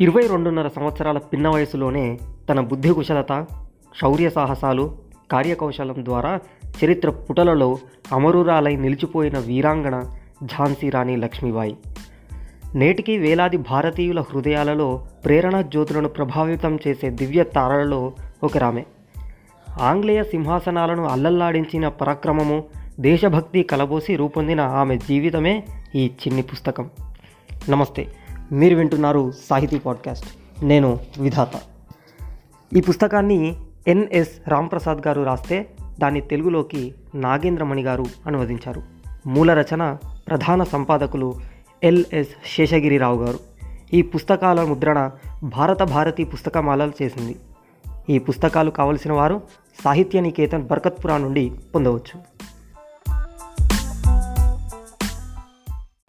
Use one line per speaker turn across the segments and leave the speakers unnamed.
ఇరవై రెండున్నర సంవత్సరాల పిన్న వయసులోనే తన బుద్ధి కుశలత శౌర్య సాహసాలు కార్యకౌశలం ద్వారా చరిత్ర పుటలలో అమరురాలై నిలిచిపోయిన వీరాంగణ ఝాన్సీ రాణి లక్ష్మీబాయి. నేటికి వేలాది భారతీయుల హృదయాలలో ప్రేరణ జ్యోతులను ప్రభావితం చేసే దివ్య తారలలో ఒకరామె. ఆంగ్లేయ సింహాసనాలను అల్లల్లాడించిన పరాక్రమము దేశభక్తి కలబోసి రూపొందిన ఆమె జీవితమే ఈ చిన్ని పుస్తకం. నమస్తే. మీరు వింటున్నారు సాహితీ పాడ్కాస్ట్. నేను విధాత. ఈ పుస్తకాన్ని ఎన్ఎస్ రాంప్రసాద్ గారు రాస్తే దాన్ని తెలుగులోకి నాగేంద్రమణి గారు అనువదించారు. మూల రచన ప్రధాన సంపాదకులు ఎల్ఎస్ శేషగిరిరావు గారు. ఈ పుస్తకాల ముద్రణ భారత భారతి పుస్తకమాలలు చేసింది. ఈ పుస్తకాలు కావలసిన వారు సాహిత్య నికేతన్ బర్కత్పురా నుండి పొందవచ్చు.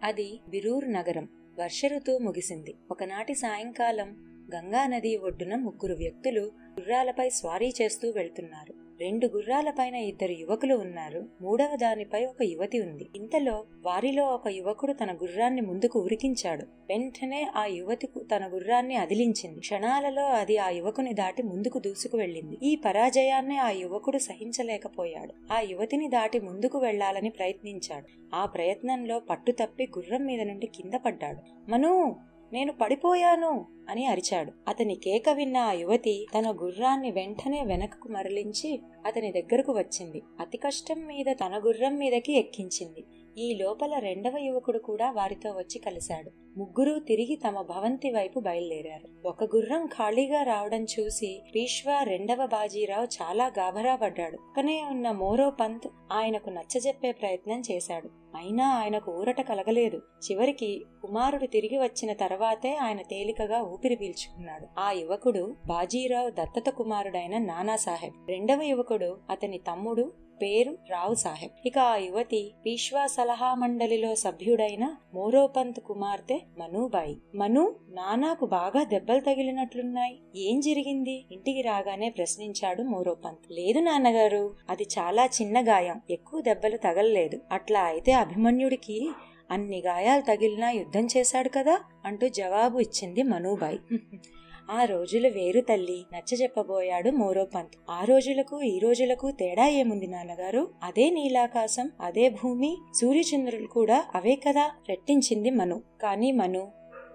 అది బిరూర్ నగరం. వర్ష ఋతువు ముగిసింది. ఒకనాటి సాయంకాలం గంగా నది ఒడ్డున ముగ్గురు వ్యక్తులు గుర్రాలపై స్వారీ చేస్తూ వెళ్తున్నారు. రెండు గుర్రాలపైన ఇద్దరు యువకులు ఉన్నారు. మూడవ దానిపై ఒక యువతి ఉంది. ఇంతలో వారిలో ఒక యువకుడు తన గుర్రాన్ని ముందుకు ఉరికించాడు. వెంటనే ఆ యువతి తన గుర్రాన్ని అదిలించింది. క్షణాలలో అది ఆ యువకుని దాటి ముందుకు దూసుకు వెళ్ళింది. ఈ పరాజయాన్ని ఆ యువకుడు సహించలేకపోయాడు. ఆ యువతిని దాటి ముందుకు వెళ్ళాలని ప్రయత్నించాడు. ఆ ప్రయత్నంలో పట్టు తప్పి గుర్రం మీద నుండి కింద పడ్డాడు. మను నేను పడిపోయాను అని అరిచాడు. అతని కేక విన్న ఆ యువతి తన గుర్రాన్ని వెంటనే వెనకకు మరలించి అతని దగ్గరకు వచ్చింది. అతి కష్టం మీద తన గుర్రం మీదకి ఎక్కించింది. ఈ లోపల రెండవ యువకుడు కూడా వారితో వచ్చి కలిశాడు. ముగ్గురూ తిరిగి తమ భవంతి వైపు బయలుదేరారు. ఒక గుర్రం ఖాళీగా రావడం చూసి పీష్వా రెండవ బాజీరావు చాలా గాభరా పడ్డాడు. పక్కనే ఉన్న మోరో పంత్ ఆయనకు నచ్చజెప్పే ప్రయత్నం చేశాడు. అయినా ఆయనకు ఊరట కలగలేదు. చివరికి కుమారుడు తిరిగి వచ్చిన తర్వాతే ఆయన తేలికగా ఊపిరి పీల్చుకున్నాడు. ఆ యువకుడు బాజీరావు దత్తత కుమారుడైన నానాసాహెబ్. రెండవ యువకుడు అతని తమ్ముడు పేరు రావు సాహెబ్. ఇక ఆ యువతి పీష్వా సలహా మండలిలో సభ్యుడైన మోరోపంత్ కుమార్తె మనుబాయి. మను నానాకు బాగా దెబ్బలు తగిలినట్లున్నాయి. ఏం జరిగింది? ఇంటికి రాగానే ప్రశ్నించాడు మోరోపంత్. లేదు నాన్నగారు అది చాలా చిన్న గాయం. ఎక్కువ దెబ్బలు తగలలేదు. అట్లా అయితే అభిమన్యుడికి అన్ని గాయాలు తగిలినా యుద్ధం చేశాడు కదా అంటూ జవాబు ఇచ్చింది మనుబాయి. ఆ రోజులు వేరు తల్లి. నచ్చ చెప్పబోయాడు మోరోపంత్ ఆ రోజులకు ఈ రోజులకు తేడా ఏముంది నాన్నగారు? అదే నీలాకాశం అదే భూమి సూర్యచంద్రులు కూడా అవే కదా? రెట్టించింది మను. కానీ మను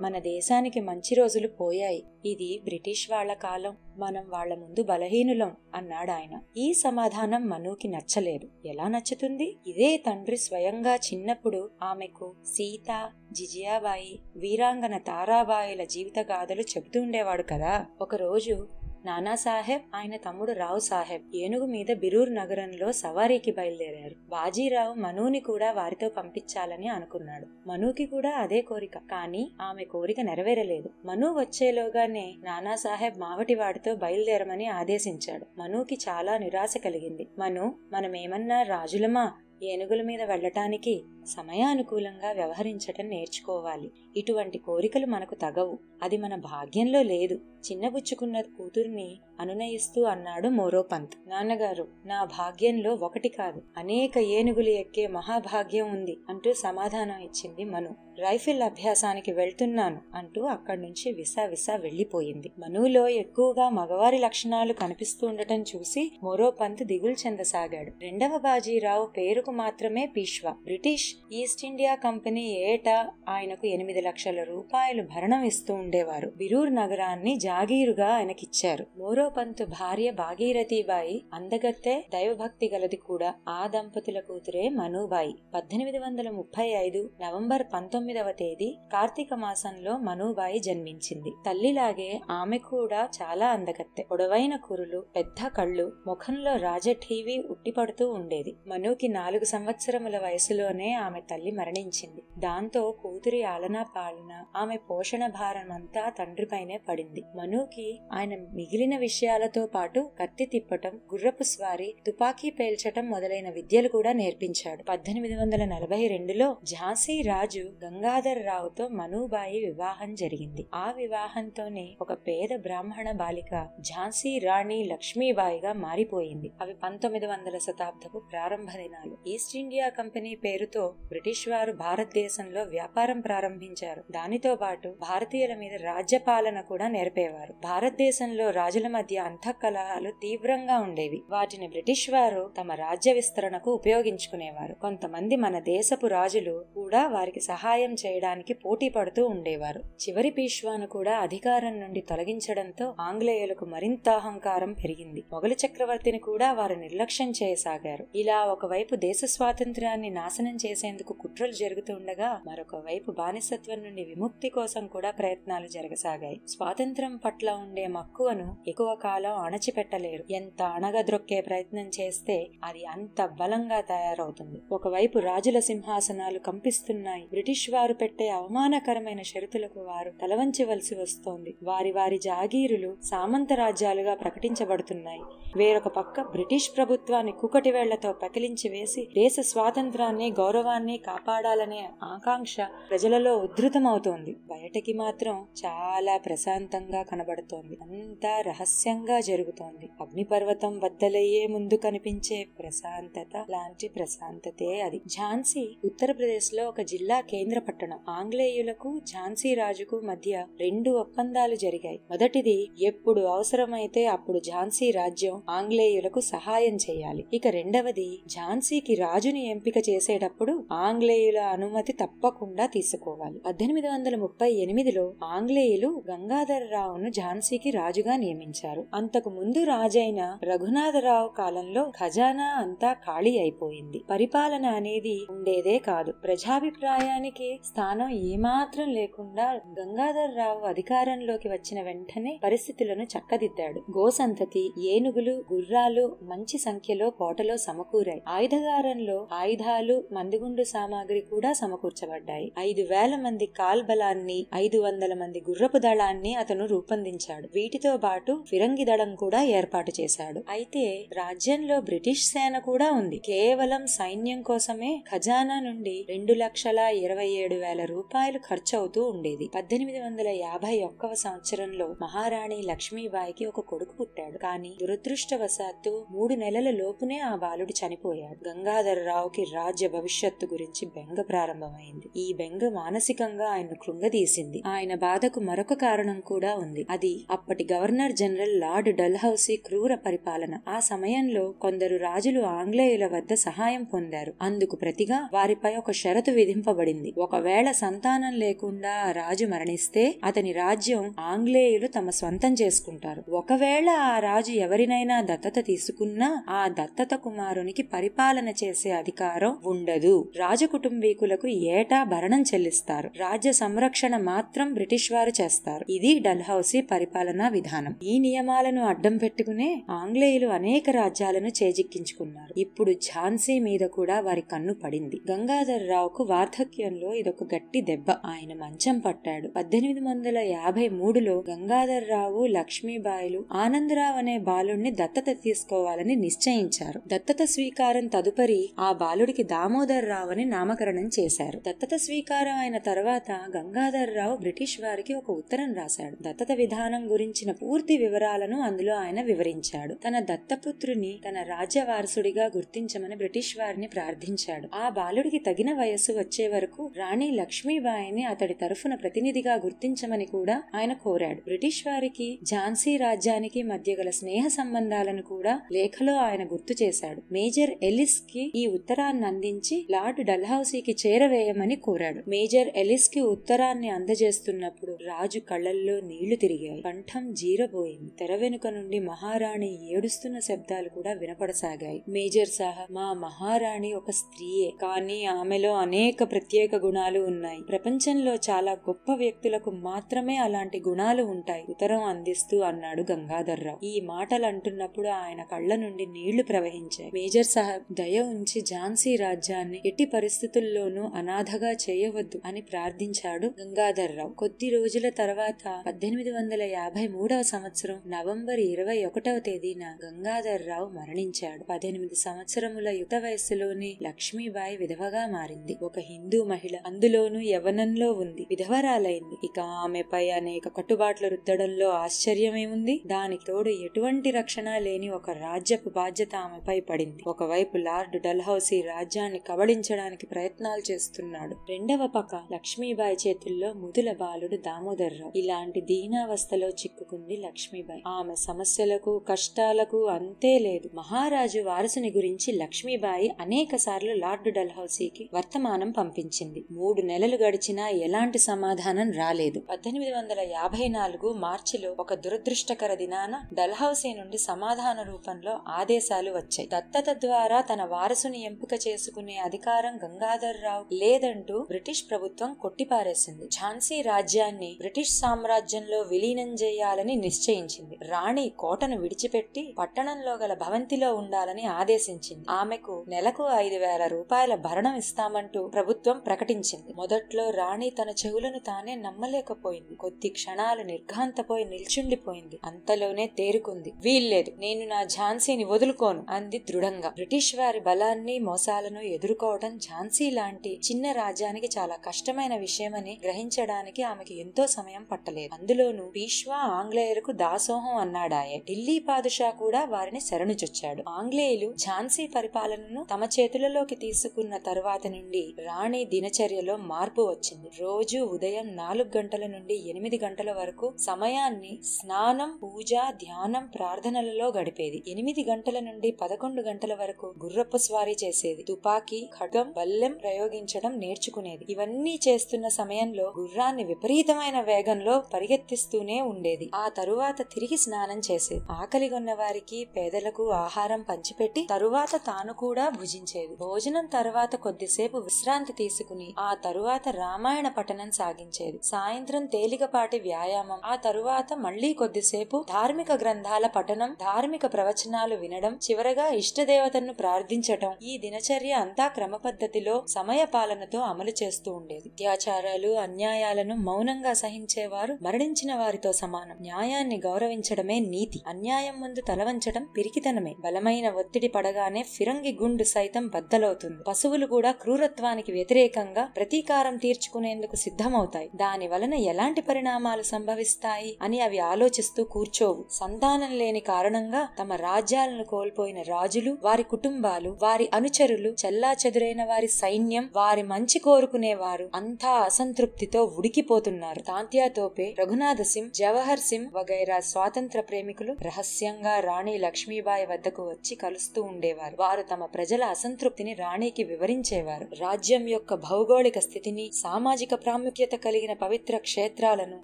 మన దేశానికి మంచి రోజులు పోయాయి. ఇది బ్రిటిష్ వాళ్ళ కాలం. మనం వాళ్ళ ముందు బలహీనులం అన్నాడాయన ఈ సమాధానం మనుకి నచ్చలేదు. ఎలా నచ్చుతుంది? ఇదే తండ్రి స్వయంగా చిన్నప్పుడు ఆమెకు సీత జిజియాబాయి వీరాంగన తారాబాయిల జీవిత గాథలు చెబుతూ ఉండేవాడు కదా. ఒకరోజు నానాసాహెబ్ ఆయన తమ్ముడు రావు సాహెబ్ ఏనుగు మీద బిరూర్ నగరంలో సవారీకి బయలుదేరారు. బాజీరావు మనుని కూడా వారితో పంపించాలని అనుకున్నాడు. మనుకి కూడా అదే కోరిక. కానీ ఆమె కోరిక నెరవేరలేదు. మను వచ్చేలోగానే నానాసాహెబ్ మావటివాడితో బయలుదేరమని ఆదేశించాడు. మనుకి చాలా నిరాశ కలిగింది. మను మనమేమన్నా రాజులమా? ఏనుగుల మీద వెళ్ళటానికి సమయానుకూలంగా వ్యవహరించటం నేర్చుకోవాలి. ఇటువంటి కోరికలు మనకు తగవు. అది మన భాగ్యంలో లేదు. చిన్నబుచ్చుకున్న కూతుర్ని అనునయిస్తూ అన్నాడు మోరోపంత్. నాన్నగారు నా భాగ్యంలో ఒకటి కాదు. అనేక ఏనుగులు ఎక్కే మహాభాగ్యం ఉంది అంటూ సమాధానం ఇచ్చింది మను. రైఫిల్ అభ్యాసానికి వెళ్తున్నాను అంటూ అక్కడి నుంచి విసా విసా వెళ్ళిపోయింది మనులో ఎక్కువగా మగవారి లక్షణాలు కనిపిస్తూ ఉండటం చూసి మోరోపంత్ దిగులు చెందసాగాడు. రెండవ బాజీరావు పేరుకు మాత్రమే Peshwa. British East India Company ఏటా ఆయనకు ఎనిమిది లక్షల రూపాయలు భరణం ఇస్తూ ఉండేవారు. బిరూర్ నగరాన్ని జాగీరుగా ఆయనకిచ్చారు. మోరోపంతు భార్య భాగీరథీబాయి అందగత్తే దైవభక్తి గలది కూడా ఆ దంపతుల కూతురే మనుబాయి. పద్దెనిమిది వందల ముప్పై ఐదు నవంబర్ పంతొమ్మిదవ తేదీ కార్తీక మాసంలో మనుబాయి జన్మించింది. తల్లిలాగే ఆమె కూడా చాలా అందగత్తె. పొడవైన కురులు పెద్ద కళ్ళు ముఖంలో రాజఠీవి ఉట్టిపడుతూ ఉండేది. మనుకి నాలుగు సంవత్సరముల వయసులోనే ఆమె తల్లి మరణించింది. దాంతో కూతురి ఆలనా పాలన ఆమె పోషణ భారమంతా తండ్రిపైనే పడింది. మనుకి ఆయన మిగిలిన విషయాలతో పాటు కత్తి తిప్పటం గుర్రపు స్వారీ తుపాకీ పేల్చటం మొదలైన విద్యలు కూడా నేర్పించాడు. పద్దెనిమిది వందల నలభై రెండులో ఝాన్సీ రాజు గంగాధర్ రావుతో మనుబాయి వివాహం జరిగింది. ఆ వివాహంతోనే ఒక పేద బ్రాహ్మణ బాలిక ఝాన్సీ రాణి లక్ష్మీబాయిగా మారిపోయింది. అవి పంతొమ్మిది వందల శతాబ్దపు ప్రారంభ దినాలు. ఈస్ట్ ఇండియా కంపెనీ పేరుతో బ్రిటిష్ వారు భారతదేశంలో వ్యాపారం ప్రారంభించారు. దానితో పాటు భారతీయుల మీద రాజ్యపాలన కూడా నేర్పేవారు. భారతదేశంలో రాజుల మధ్య అంతఃకలహాలు తీవ్రంగా ఉండేవి. వాటిని బ్రిటిష్ వారు తమ రాజ్య విస్తరణకు ఉపయోగించుకునేవారు. కొంతమంది మన దేశపు రాజులు కూడా వారికి సహాయం చేయడానికి పోటీ పడుతూ ఉండేవారు. చివరి పీష్వాను కూడా అధికారం నుండి తొలగించడంతో ఆంగ్లేయులకు మరింత అహంకారం పెరిగింది. మొఘలు చక్రవర్తిని కూడా వారు నిర్లక్ష్యం చేయసాగారు. ఇలా ఒకవైపు దేశ స్వాతంత్ర్యాన్ని నాశనం చేసేందుకు కుట్రలు జరుగుతుండగా మరొక వైపు బానిసత్వం నుండి విముక్తి కోసం కూడా ప్రయత్నాలు జరగసాగాయి. స్వాతంత్ర్యం పట్ల ఉండే మక్కువను ఎక్కువ కాలం అణచిపెట్టలేరు. ఎంత అణగద్రొక్కే ప్రయత్నం చేస్తే అది అంత బలంగా తయారవుతుంది. ఒకవైపు రాజుల సింహాసనాలు కంపిస్తున్నాయి. బ్రిటిష్ వారు పెట్టే అవమానకరమైన షరతులకు వారు తలవంచవలసి వస్తోంది. వారి వారి జాగీరులు సామంత రాజ్యాలుగా ప్రకటించబడుతున్నాయి. వేరొక పక్క బ్రిటిష్ ప్రభుత్వాన్ని కుకటి వేళ్ళతో పకిలించి వేసి దేశ స్వాతంత్రాన్ని గౌరవాన్ని కాపాడాలనే ఆకాంక్ష ప్రజలలో ఉద్ధృతమవుతోంది బయటకి మాత్రం చాలా ప్రశాంతంగా కనబడుతోంది. అంతా రహస్యంగా జరుగుతోంది. అగ్నిపర్వతం వద్దలయ్యే ముందు కనిపించే ప్రశాంతత లాంటి ప్రశాంతతే అది. ఝాన్సీ ఉత్తరప్రదేశ్లో ఒక జిల్లా కేంద్ర పట్టణం. ఆంగ్లేయులకు ఝాన్సీ రాజుకు మధ్య రెండు ఒప్పందాలు జరిగాయి. మొదటిది ఎప్పుడు అవసరమైతే అప్పుడు ఝాన్సీ రాజ్యం ఆంగ్లేయులకు సహాయం చేయాలి. ఇక రెండవది ఝాన్సీకి రాజుని ఎంపిక చేసేటప్పుడు ఆంగ్లేయుల అనుమతి తప్పకుండా తీసుకోవాలి. పద్దెనిమిది వందల ముప్పై ఎనిమిదిలో ఆంగ్లేయులు గంగాధరరావును ఝాన్సీకి రాజుగా నియమించారు. అంతకు ముందు రాజైన రఘునాథరావు కాలంలో ఖజానా అంతా ఖాళీ అయిపోయింది. పరిపాలన అనేది ఉండేదే కాదు. ప్రజాభిప్రాయానికి స్థానం ఏమాత్రం లేకుండా గంగాధరరావు అధికారంలోకి వచ్చిన వెంటనే పరిస్థితులను చక్కదిద్దాడు. గోసంతతి ఏనుగులు గుర్రాలు మంచి సంఖ్యలో కోటలో సమకూరాయి. ఆయుధగారంలో ఆయుధాలు మందిగుండు సామాగ్రి కూడా సమకూర్చబడ్డాయి. ఐదు వేల మంది కాల్బలాన్ని ఐదు వందల మంది గుర్రపు దళాన్ని అతను రూపొందించాడు. వీటితో పాటు ఫిరంగి దళం కూడా ఏర్పాటు చేశాడు. అయితే రాజ్యంలో బ్రిటిష్ సేన కూడా ఉంది. కేవలం సైన్యం కోసమే ఖజానా నుండి రెండు లక్షల ఇరవై ఏడు వేల రూపాయలు ఖర్చు అవుతూ ఉండేది. పద్దెనిమిది వందల యాభై ఒక్కవ సంవత్సరంలో మహారాణి లక్ష్మీబాయికి ఒక కొడుకు పుట్టాడు. కానీ దురదృష్టవశాత్తు మూడు నెలల లోపునే ఆ బాలుడు చనిపోయాడు. గంగాధరరావుకి రాజ్య భవిష్యత్ భవిష్యత్తు గురించి బెంగ ప్రారంభమైంది. ఈ బెంగ మానసికంగా ఆయన కృంగదీసింది. ఆయన బాధకు మరొక కారణం కూడా ఉంది. అది అప్పటి గవర్నర్ జనరల్ లార్డ్ డల్హౌసీ క్రూర పరిపాలన. ఆ సమయంలో కొందరు రాజులు ఆంగ్లేయుల వద్ద సహాయం పొందారు. అందుకు ప్రతిగా వారిపై ఒక షరతు విధింపబడింది. ఒకవేళ సంతానం లేకుండా ఆ రాజు మరణిస్తే అతని రాజ్యం ఆంగ్లేయులు తమ స్వంతం చేసుకుంటారు. ఒకవేళ ఆ రాజు ఎవరినైనా దత్తత తీసుకున్నా ఆ దత్తత కుమారునికి పరిపాలన చేసే అధికారం ఉండదు. రాజ కుటుంబీకులకు ఏటా భరణం చెల్లిస్తారు. రాజ్య సంరక్షణ మాత్రం బ్రిటిష్ వారు చేస్తారు. ఇది డల్హౌసీ పరిపాలనా విధానం. ఈ నియమాలను అడ్డం పెట్టుకునే ఆంగ్లేయులు అనేక రాజ్యాలను చేజిక్కించుకున్నారు. ఇప్పుడు ఝాన్సీ మీద కూడా వారి కన్ను పడింది. గంగాధర్ రావుకు వార్ధక్యంలో ఇదొక గట్టి దెబ్బ. ఆయన మంచం పట్టాడు. పద్దెనిమిది వందల యాభై మూడులో గంగాధర్ రావు లక్ష్మీబాయిలు ఆనందరావు అనే బాలుడిని దత్తత తీసుకోవాలని నిశ్చయించారు. దత్తత స్వీకారం తదుపరి ఆ బాలుడికి దామోదర్ రావు అని నామకరణం చేశారు. దత్తత స్వీకారం అయిన తర్వాత గంగాధరరావు బ్రిటిష్ వారికి ఒక ఉత్తరం రాశాడు. దత్తత విధానం గురించిన పూర్తి వివరాలను అందులో ఆయన వివరించాడు. తన దత్తపుత్రుని తన రాజ్య వారసుడిగా గుర్తించమని బ్రిటిష్ వారిని ప్రార్థించాడు. ఆ బాలుడికి తగిన వయస్సు వచ్చే వరకు రాణి లక్ష్మీబాయిని అతడి తరఫున ప్రతినిధిగా గుర్తించమని కూడా ఆయన కోరాడు. బ్రిటిష్ వారికి ఝాన్సీ రాజ్యానికి మధ్య గల స్నేహ సంబంధాలను కూడా లేఖలో ఆయన గుర్తు చేశాడు. మేజర్ ఎలిస్కి ఈ ఉత్తరాన్ని అందించి లార్డ్ డల్హౌసీకి చేరవేయమని కోరాడు. మేజర్ ఎలిస్కి ఉత్తరాన్ని అందజేస్తున్నప్పుడు రాజు కళ్ళల్లో నీళ్ళు తిరిగాయి. కంఠం జీరబోయింది. తెర వెనుక నుండి మహారాణి ఏడుస్తున్న శబ్దాలు కూడా వినపడసాగాయి. మేజర్ సాహా మా మహారాణి ఒక స్త్రీయే. కానీ ఆమెలో అనేక ప్రత్యేక గుణాలు ఉన్నాయి. ప్రపంచంలో చాలా గొప్ప వ్యక్తులకు మాత్రమే అలాంటి గుణాలు ఉంటాయి. ఉత్తరం అందిస్తూ అన్నాడు గంగాధర్రావు. ఈ మాటలు అంటున్నప్పుడు ఆయన కళ్ళ నుండి నీళ్ళు ప్రవహించాయి. మేజర్ సాహెబ్ దయ ఉంచి ఝాన్సీ రాజ్యాన్ని ఎట్టి పరిస్థితుల్లోనూ అనాథగా చేయవద్దు అని ప్రార్థించాడు గంగాధర్రావు. కొద్ది రోజుల తర్వాత పద్దెనిమిది వందల యాభై మూడవ సంవత్సరం నవంబర్ ఇరవై ఒకటవ తేదీన గంగాధర్రావు మరణించాడు. పద్దెనిమిది సంవత్సరముల యుత వయస్సులోనే లక్ష్మీబాయి విధవగా మారింది. ఒక హిందూ మహిళ అందులోనూ యవనంలో ఉంది. విధవరాలైంది. ఇక ఆమెపై అనేక కట్టుబాట్లు రుద్దడంలో ఆశ్చర్యమేముంది దానికి తోడు ఎటువంటి రక్షణ లేని ఒక రాజ్యపు బాధ్యత ఆమెపై పడింది. ఒకవైపు లార్డ్ డల్హౌసీ రాజ్యాన్ని ఓడించడానికి ప్రయత్నాలు చేస్తున్నాడు. రెండవ పక్క లక్ష్మీబాయి చేతుల్లో ముదుల బాలుడు దామోదర్రావు. ఇలాంటి దీనావస్థలో చిక్కుకుంది లక్ష్మీబాయి. ఆమె సమస్యలకు కష్టాలకు అంతే లేదు. మహారాజు వారసుని గురించి లక్ష్మీబాయి అనేక సార్లు లార్డ్ డల్హౌసీకి వర్తమానం పంపించింది. మూడు నెలలు గడిచినా ఎలాంటి సమాధానం రాలేదు. పద్దెనిమిది వందల యాభై నాలుగు మార్చిలో ఒక దురదృష్టకర దినాన డల్హౌసీ నుండి సమాధాన రూపంలో ఆదేశాలు వచ్చాయి. దత్తత ద్వారా తన వారసుని ఎంపిక చేసుకునే అధికారం గంగాధర్ రావు లేదంటూ బ్రిటిష్ ప్రభుత్వం కొట్టిపారేసింది. ఝాన్సీ రాజ్యాన్ని బ్రిటిష్ సామ్రాజ్యంలో విలీనం చేయాలని నిశ్చయించింది. రాణి కోటను విడిచిపెట్టి పట్టణంలో గల భవంతిలో ఉండాలని ఆదేశించింది. ఆమెకు నెలకు ఐదు వేల రూపాయల భరణం ఇస్తామంటూ ప్రభుత్వం ప్రకటించింది. మొదట్లో రాణి తన చెవులను తానే నమ్మలేకపోయింది. కొద్ది క్షణాలు నిర్ఘాంతపోయి నిల్చుండిపోయింది. అంతలోనే తేరుకుంది. వీల్లేదు నేను నా ఝాన్సీని వదులుకోను అంది దృఢంగా. బ్రిటిష్ వారి బలాన్ని మోసాలను ఎదుర్కోవడం ఝాన్సీ లాంటి చిన్న రాజ్యానికి చాలా కష్టమైన విషయమని గ్రహించడానికి ఆమెకి ఎంతో సమయం పట్టలేదు. అందులోనూ పీష్వా ఆంగ్లేయులకు దాసోహం అన్నాడాయే. ఢిల్లీ పాదుషా కూడా వారిని శరణుచొచ్చాడు ఆంగ్లేయులు ఝాన్సీ పరిపాలనను తమ చేతులలోకి తీసుకున్న తరువాత నుండి రాణి దినచర్యలో మార్పు వచ్చింది. రోజు ఉదయం నాలుగు గంటల నుండి ఎనిమిది గంటల వరకు సమయాన్ని స్నానం పూజ ధ్యానం ప్రార్థనలలో గడిపేది. ఎనిమిది గంటల నుండి పదకొండు గంటల వరకు గుర్రపు స్వారీ చేసేది. తుపాకీ ఖడ్గం బల్లెం ప్రయోగించడం నేర్చుకునేది. ఇవన్నీ చేస్తున్న సమయంలో గుర్రాన్ని విపరీతమైన వేగంలో పరిగెత్తిస్తూనే ఉండేది. ఆ తరువాత తిరిగి స్నానం చేసేది. ఆకలిగొన్న వారికి పేదలకు ఆహారం పంచిపెట్టి తరువాత తాను కూడా భుజించేది. భోజనం తరువాత కొద్దిసేపు విశ్రాంతి తీసుకుని ఆ తరువాత రామాయణ పఠనం సాగించేది. సాయంత్రం తేలికపాటి వ్యాయామం ఆ తరువాత మళ్ళీ కొద్దిసేపు ధార్మిక గ్రంథాల పఠనం ధార్మిక ప్రవచనాలు వినడం చివరగా ఇష్టదేవతను ప్రార్థించటం ఈ దినచర్య అంతా క్రమ క్రమపద్ధతిలో సమయ పాలనతో అమలు చేస్తూ ఉండేది. అత్యాచారాలు అన్యాయాలను మౌనంగా సహించేవారు మరణించిన వారితో సమానం. న్యాయాన్ని గౌరవించడమే నీతి. అన్యాయం ముందు తలవంచడం పిరికితనమే. బలమైన ఒత్తిడి పడగానే ఫిరంగి గుండు సైతం బద్దలవుతుంది. పశువులు కూడా క్రూరత్వానికి వ్యతిరేకంగా ప్రతీకారం తీర్చుకునేందుకు సిద్ధమవుతాయి. దాని వలన ఎలాంటి పరిణామాలు సంభవిస్తాయి అని అవి ఆలోచిస్తూ కూర్చోవు. సంతానం లేని కారణంగా తమ రాజ్యాలను కోల్పోయిన రాజులు వారి కుటుంబాలు వారి అనుచరులు చెల్లా ఎదురైన వారి సైన్యం వారి మంచి కోరుకునేవారు అంతా అసంతృప్తితో ఉడికిపోతున్నారు. తాంత్యా తోపే రఘునాథ సింగ్ జవహర్ సింగ్ వగైరా స్వాతంత్ర ప్రేమికులు రహస్యంగా రాణి లక్ష్మీబాయి వద్దకు వచ్చి కలుస్తూ ఉండేవారు. వారు తమ ప్రజల అసంతృప్తిని రాణికి వివరించేవారు. రాజ్యం యొక్క భౌగోళిక స్థితిని సామాజిక ప్రాముఖ్యత కలిగిన పవిత్ర క్షేత్రాలను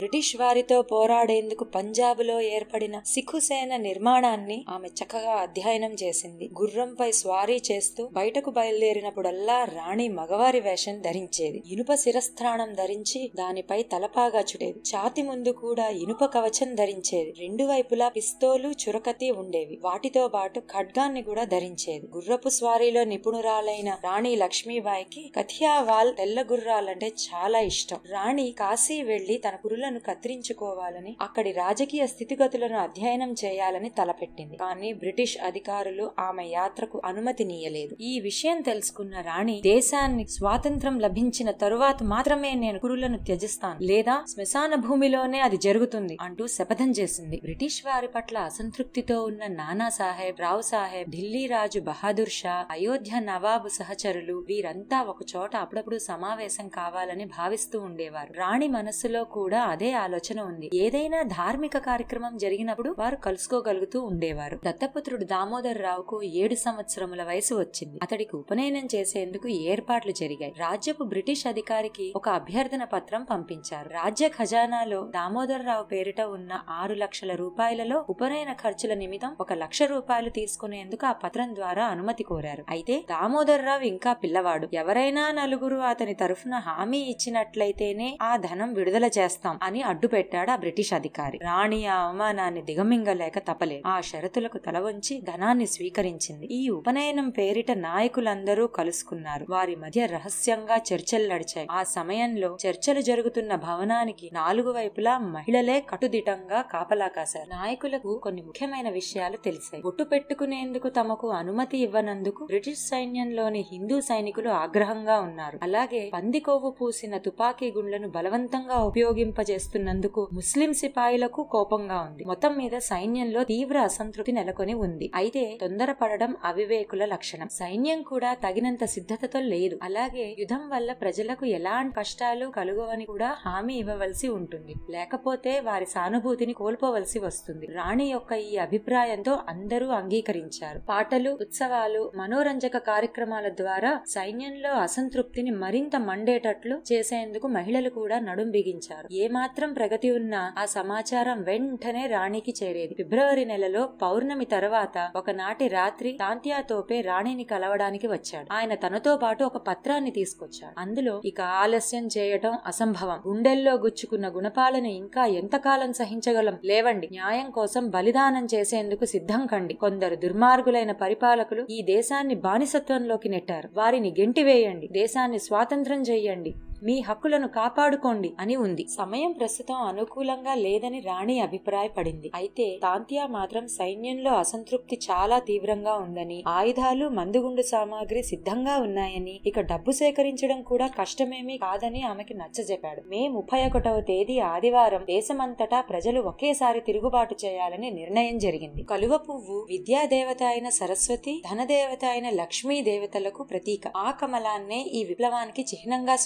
బ్రిటిష్ వారితో పోరాడేందుకు పంజాబ్లో ఏర్పడిన సిఖు సేన నిర్మాణాన్ని ఆమె చక్కగా అధ్యయనం చేసింది. గుర్రంపై స్వారీ చేస్తూ బయటకు బయలుదేరినప్పుడు బయలుదేరినప్పుడల్లా రాణి మగవారి వేషం ధరించేది. ఇనుప శిరస్థానం ధరించి దానిపై తలపాగా చుడేది. ఛాతి ముందు కూడా ఇనుప కవచం ధరించేది. రెండు వైపులా పిస్తోలు చురకతి ఉండేవి. వాటితో పాటు ఖడ్గాన్ని కూడా ధరించేది. గుర్రపు స్వారీలో నిపుణురాలైన రాణి లక్ష్మీబాయికి కథియావాల్ తెల్ల గుర్రాలంటే చాలా ఇష్టం. రాణి కాశీ వెళ్ళి తన కురులను కత్తిరించుకోవాలని అక్కడి రాజకీయ స్థితిగతులను అధ్యయనం చేయాలని తలపెట్టింది. కానీ బ్రిటిష్ అధికారులు ఆమె యాత్రకు అనుమతినీయలేదు ఈ విషయం తెలుసుకున్న రాణి దేశాన్ని స్వాతంత్రం లభించిన తరువాత మాత్రమే నేను కురులను త్యజిస్తాను. లేదా శ్మశాన భూమిలోనే అది జరుగుతుంది అంటూ శపథం చేసింది. బ్రిటిష్ వారి పట్ల అసంతృప్తితో ఉన్న నానా సాహెబ్ రావు సాహెబ్ ఢిల్లీ రాజు బహాదూర్ షా అయోధ్య నవాబు సహచరులు వీరంతా ఒక చోట అప్పుడప్పుడు సమావేశం కావాలని భావిస్తూ ఉండేవారు. రాణి మనస్సులో కూడా అదే ఆలోచన ఉంది. ఏదైనా ధార్మిక కార్యక్రమం జరిగినప్పుడు వారు కలుసుకోగలుగుతూ ఉండేవారు. దత్తపుత్రుడు దామోదర్ రావుకు ఏడు సంవత్సరముల వయసు వచ్చింది. అతడికి ఉపనయనం చేసేందుకు ఏర్పాట్లు జరిగాయి. రాజ్యపు బ్రిటిష్ అధికారికి ఒక అభ్యర్థన పత్రం పంపించారు. రాజ్య ఖజానాలో దామోదరరావు పేరిట ఉన్న ఆరు లక్షల రూపాయలలో ఉపనయన ఖర్చుల నిమిత్తం ఒక లక్ష రూపాయలు తీసుకునేందుకు ఆ పత్రం ద్వారా అనుమతి కోరారు. అయితే దామోదరరావు ఇంకా పిల్లవాడు. ఎవరైనా నలుగురు అతని తరఫున హామీ ఇచ్చినట్లయితేనే ఆ ధనం విడుదల చేస్తాం అని అడ్డుపెట్టాడు ఆ బ్రిటిష్ అధికారి. రాణి ఆ అవమానాన్ని దిగమింగలేక తప్పలేదు. ఆ షరతులకు తల వంచి ధనాన్ని స్వీకరించింది. ఈ ఉపనయనం పేరిట నాయకులందరూ కలు కలుసుకున్నారు వారి మధ్య రహస్యంగా చర్చలు నడిచాయి. ఆ సమయంలో చర్చలు జరుగుతున్న భవనానికి నాలుగు వైపులా మహిళలే కటుదిటంగా కాపలా కాశారు. నాయకులకు కొన్ని ముఖ్యమైన విషయాలు తెలిసాయి. ఒట్టు పెట్టుకునేందుకు తమకు అనుమతి ఇవ్వనందుకు బ్రిటిష్ సైన్యంలోని హిందూ సైనికులు ఆగ్రహంగా ఉన్నారు. అలాగే పందికొవ్వు పూసిన తుపాకీ గుండ్లను బలవంతంగా ఉపయోగింపజేస్తున్నందుకు ముస్లిం సిపాయిలకు కోపంగా ఉంది. మొత్తం మీద సైన్యంలో తీవ్ర అసంతృప్తి నెలకొని ఉంది. అయితే తొందరపడడం అవివేకుల లక్షణం. సైన్యం కూడా తగినంత తగినంత సిద్ధతతో లేదు. అలాగే యుద్ధం వల్ల ప్రజలకు ఎలాంటి కష్టాలు కలుగవని కూడా హామీ ఇవ్వవలసి ఉంటుంది. లేకపోతే వారి సానుభూతిని కోల్పోవలసి వస్తుంది. రాణి యొక్క ఈ అభిప్రాయంతో అందరూ అంగీకరించారు. పాటలు ఉత్సవాలు మనోరంజక కార్యక్రమాల ద్వారా సైన్యంలో అసంతృప్తిని మరింత మండేటట్లు చేసేందుకు మహిళలు కూడా నడుం బిగించారు. ఏ మాత్రం ప్రగతి ఉన్నా ఆ సమాచారం వెంటనే రాణికి చేరేది. ఫిబ్రవరి నెలలో పౌర్ణమి తర్వాత ఒకనాటి రాత్రి తాంత్యాతోపే రాణిని కలవడానికి వచ్చాడు. ఆయన ఆయన తనతో పాటు ఒక పత్రాన్ని తీసుకొచ్చాడు. అందులో ఇక ఆలస్యం చేయటం అసంభవం. గుండెల్లో గుచ్చుకున్న గుణపాలను ఇంకా ఎంతకాలం సహించగలం? లేవండి. న్యాయం కోసం బలిదానం చేసేందుకు సిద్ధం కండి. కొందరు దుర్మార్గులైన పరిపాలకులు ఈ దేశాన్ని బానిసత్వంలోకి నెట్టారు. వారిని గెంటివేయండి. దేశాన్ని స్వాతంత్రం చేయండి మీ హక్కులను కాపాడుకోండి అని ఉంది. సమయం ప్రస్తుతం అనుకూలంగా లేదని రాణి అభిప్రాయపడింది. అయితే తాంతియా మాత్రం సైన్యంలో అసంతృప్తి చాలా తీవ్రంగా ఉందని ఆయుధాలు మందుగుండు సామాగ్రి సిద్ధంగా ఉన్నాయని ఇక డబ్బు సేకరించడం కూడా కష్టమేమీ కాదని ఆమెకి నచ్చజెప్పాడు. మే ముప్పై ఒకటవ తేదీ ఆదివారం దేశమంతటా ప్రజలు ఒకేసారి తిరుగుబాటు చేయాలని నిర్ణయం జరిగింది. కలువ పువ్వు విద్యాదేవత అయిన సరస్వతి ధనదేవత అయిన లక్ష్మీ దేవతలకు ప్రతీక. ఆ కమలాన్నే ఈ విప్లవానికి చిహ్నంగా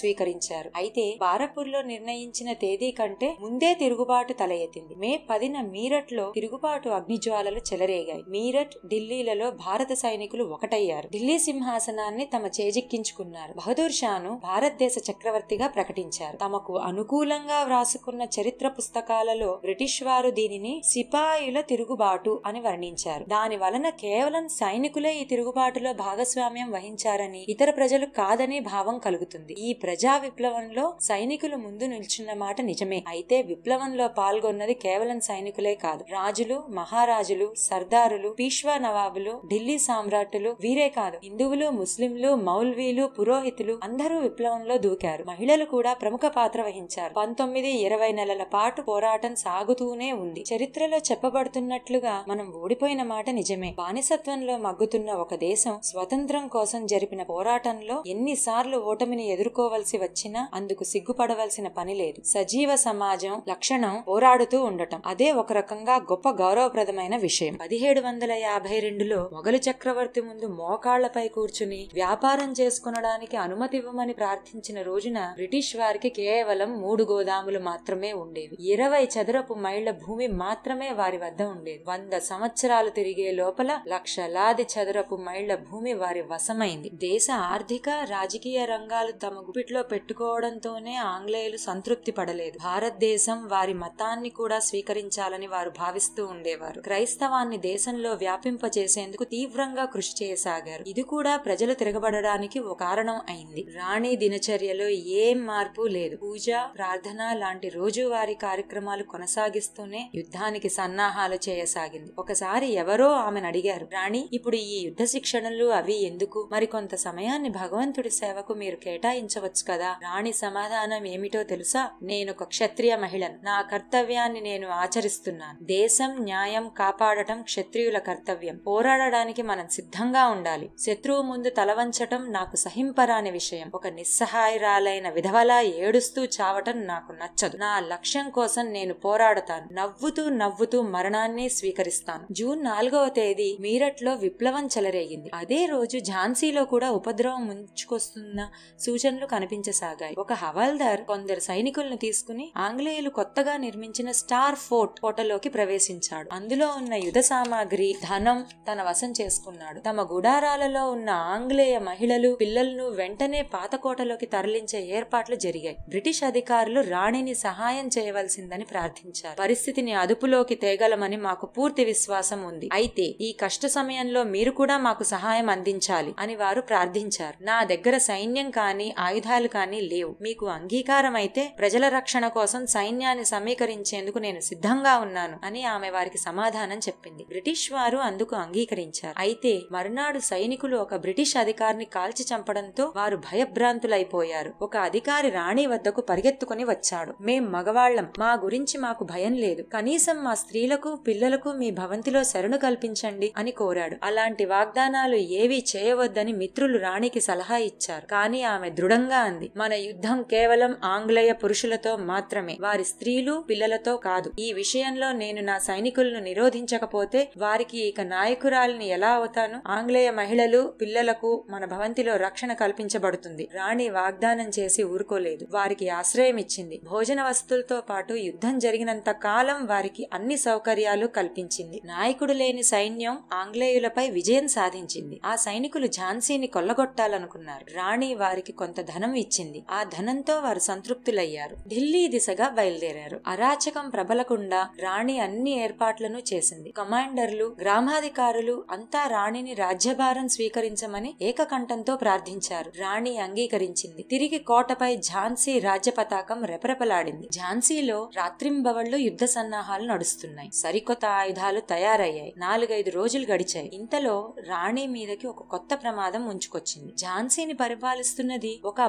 స్వీకరించారు అయితే బారపూర్లో నిర్ణయించిన తేదీ కంటే ముందే తిరుగుబాటు తల ఎత్తింది. మే పదిన మీరట్లో తిరుగుబాటు అగ్నిజ్వాలలు చెలరేగాయి. మీరట్ ఢిల్లీలలో భారత సైనికులు ఒకటయ్యారు. ఢిల్లీ సింహాసనాన్ని తమ చేజిక్కించుకున్నారు. బహదూర్ షాను భారతదేశ చక్రవర్తిగా ప్రకటించారు. తమకు అనుకూలంగా వ్రాసుకున్న చరిత్ర పుస్తకాలలో బ్రిటిష్ వారు దీనిని సిపాయిల తిరుగుబాటు అని వర్ణించారు. దాని వలన కేవలం సైనికులే ఈ తిరుగుబాటులో భాగస్వామ్యం వహించారని ఇతర ప్రజలు కాదనే భావం కలుగుతుంది. ఈ ప్రజా విప్లవంలో సైనికులు ముందు నిల్చున్న మాట నిజమే. అయితే విప్లవంలో పాల్గొన్నది కేవలం సైనికులే కాదు. రాజులు మహారాజులు సర్దారులు పీష్వా నవాబులు ఢిల్లీ సామ్రాట్టులు వీరే కాదు. హిందువులు ముస్లింలు మౌల్వీలు పురోహితులు అందరూ విప్లవంలో దూకారు. మహిళలు కూడా ప్రముఖ పాత్ర వహించారు. పంతొమ్మిది ఇరవై నెలల పాటు పోరాటం సాగుతూనే ఉంది. చరిత్రలో చెప్పబడుతున్నట్లుగా మనం ఓడిపోయిన మాట నిజమే. బానిసత్వంలో మగ్గుతున్న ఒక దేశం స్వతంత్రం కోసం జరిపిన పోరాటంలో ఎన్నిసార్లు ఓటమిని ఎదుర్కోవలసి వచ్చినా అందుకు సిగ్గుపడవలసిన పని లేదు. సజీవ సమాజం లక్షణం పోరాడుతూ ఉండటం అదే ఒక రకంగా గొప్ప గౌరవప్రదమైన విషయం. పదిహేడు వందల యాభై రెండులో మొఘలు చక్రవర్తి ముందు మోకాళ్ళపై కూర్చుని వ్యాపారం చేసుకునడానికి అనుమతి ఇవ్వమని ప్రార్థించిన రోజున బ్రిటిష్ వారికి కేవలం మూడు గోదాములు మాత్రమే ఉండేవి. ఇరవై చదరపు మైళ్ళ భూమి మాత్రమే వారి వద్ద ఉండేది. వంద సంవత్సరాలు తిరిగే లోపల లక్షలాది చదరపు మైళ్ళ భూమి వారి వశమైంది. దేశ ఆర్థిక రాజకీయ రంగాలు తమ గుప్పిట్లో పెట్టుకోవడంతోనే ఆంగ్లేయులు సంతృప్తి పడలేదు. భారతదేశం వారి మతాన్ని కూడా స్వీకరించాలని వారు భావిస్తూ ఉండేవారు. క్రైస్తవాన్ని దేశంలో వ్యాపింపచేసేందుకు తీవ్రంగా కృషి చేయసాగారు ఇది కూడా ప్రజలు తిరగబడడానికి ఒక కారణం అయింది. రాణి దినచర్యలో ఏం మార్పు లేదు. పూజ ప్రార్థన లాంటి రోజువారీ కార్యక్రమాలు కొనసాగిస్తూనే యుద్ధానికి సన్నాహాలు చేయసాగింది. ఒకసారి ఎవరో ఆమెను అడిగారు రాణి ఇప్పుడు ఈ యుద్ధ శిక్షణలు అవి ఎందుకు? మరికొంత సమయాన్ని భగవంతుడి సేవకు మీరు కేటాయించవచ్చు కదా? రాణి సమాధానం ఏమిటో తెలుసా? నేను ఒక క్షత్రియ మహిళను. నా కర్తవ్యాన్ని నేను ఆచరిస్తున్నాను. దేశం న్యాయం కాపాడటం క్షత్రియుల కర్తవ్యం. పోరాడడానికి మనం సిద్ధంగా ఉండాలి. శత్రువు ముందు తలవంచటం నాకు సహింపరాని విషయం. ఒక నిస్సహాయరాలైన విధవలా ఏడుస్తూ చావటం నాకు నచ్చదు. నా లక్ష్యం కోసం నేను పోరాడతాను. నవ్వుతూ నవ్వుతూ మరణాన్ని స్వీకరిస్తాను. జూన్ నాలుగవ తేదీ మీరట్లో విప్లవం చెలరేగింది. అదే రోజు ఝాన్సీలో కూడా ఉపద్రవం ముంచుకొస్తున్న సూచనలు కనిపించసాగాయి. ఒక హవాల్దార్ కొందరు సైనికులను తీసుకుని ఆంగ్లేయులు కొత్తగా నిర్మించిన స్టార్ ఫోర్ట్ కోటలోకి ప్రవేశించాడు. అందులో ఉన్న యుధ సామాగ్రి ధనం తన వశం చేసుకున్నాడు. తమ గుడారాలలో ఉన్న ఆంగ్లేయ మహిళలు పిల్లలను వెంటనే పాత కోటలోకి తరలించే ఏర్పాట్లు జరిగాయి. బ్రిటిష్ అధికారులు రాణిని సహాయం చేయవలసిందని ప్రార్థించారు. పరిస్థితిని అదుపులోకి తేగలమని మాకు పూర్తి విశ్వాసం ఉంది. అయితే ఈ కష్ట సమయంలో మీరు కూడా మాకు సహాయం అందించాలి అని వారు ప్రార్థించారు. నా దగ్గర సైన్యం కానీ ఆయుధాలు కానీ లేవు. మీకు అంగీకారం అయితే ప్రజల రక్షణ కోసం సైన్యాన్ని సమీకరించేందుకు నేను సిద్ధంగా ఉన్నాను అని ఆమె వారికి సమాధానం చెప్పింది. బ్రిటిష్ వారు అందుకు అంగీకరించారు. అయితే మరునాడు సైనికులు ఒక బ్రిటిష్ అధికారిని కాల్చి చంపడంతో వారు భయభ్రాంతులైపోయారు. ఒక అధికారి రాణి వద్దకు పరిగెత్తుకుని వచ్చాడు. మేం మగవాళ్ళం మా గురించి మాకు భయం లేదు. కనీసం మా స్త్రీలకు పిల్లలకు మీ భవంతిలో శరణు కల్పించండి అని కోరాడు. అలాంటి వాగ్దానాలు ఏవీ చేయవద్దని మిత్రులు రాణికి సలహా ఇచ్చారు. కానీ ఆమె దృఢంగా అంది మన యుద్ధం కేవలం ఆంగ్లేయ పురుషులతో మాత్రమే. వారి స్త్రీలు పిల్లలతో కాదు. ఈ విషయంలో నేను నా సైనికులను నిరోధించకపోతే వారికి ఇక నాయకురాలిని ఎలా అవుతాను? ఆంగ్లేయ మహిళలు పిల్లలకు మన భవంతిలో రక్షణ కల్పించబడుతుంది. రాణి వాగ్దానం చేసి ఊరుకోలేదు. వారికి ఆశ్రయం ఇచ్చింది. భోజన వస్తువులతో పాటు యుద్ధం జరిగినంత కాలం వారికి అన్ని సౌకర్యాలు కల్పించింది. నాయకుడు లేని సైన్యం ఆంగ్లేయులపై విజయం సాధించింది. ఆ సైనికులు ఝాన్సీని కొల్లగొట్టాలనుకున్నారు. రాణి వారికి కొంత ధనం ఇచ్చింది. ఆ ధనంతో వారు సంతృప్తులయ్యారు. ఢిల్లీ దిశగా బయలుదేరారు. అరాచకం ప్రబలకుండా రాణి అన్ని ఏర్పాట్లను చేసింది. కమాండర్లు గ్రామాధికారులు అంతా రాణిని రాజ్యభారం స్వీకరించమని ఏకకంఠంతో ప్రార్థించారు. రాణి అంగీకరించింది. తిరిగి కోటపై ఝాన్సీ రాజ్య పతాకం రెపరెపలాడింది. ఝాన్సీలో రాత్రింబవళ్ళు యుద్ధ సన్నాహాలు నడుస్తున్నాయి. సరికొత్త ఆయుధాలు తయారయ్యాయి. నాలుగైదు రోజులు గడిచాయి. ఇంతలో రాణి మీదకి ఒక కొత్త ప్రమాదం ఉంచుకొచ్చింది ఝాన్సీని పరిపాలిస్తున్నది ఒక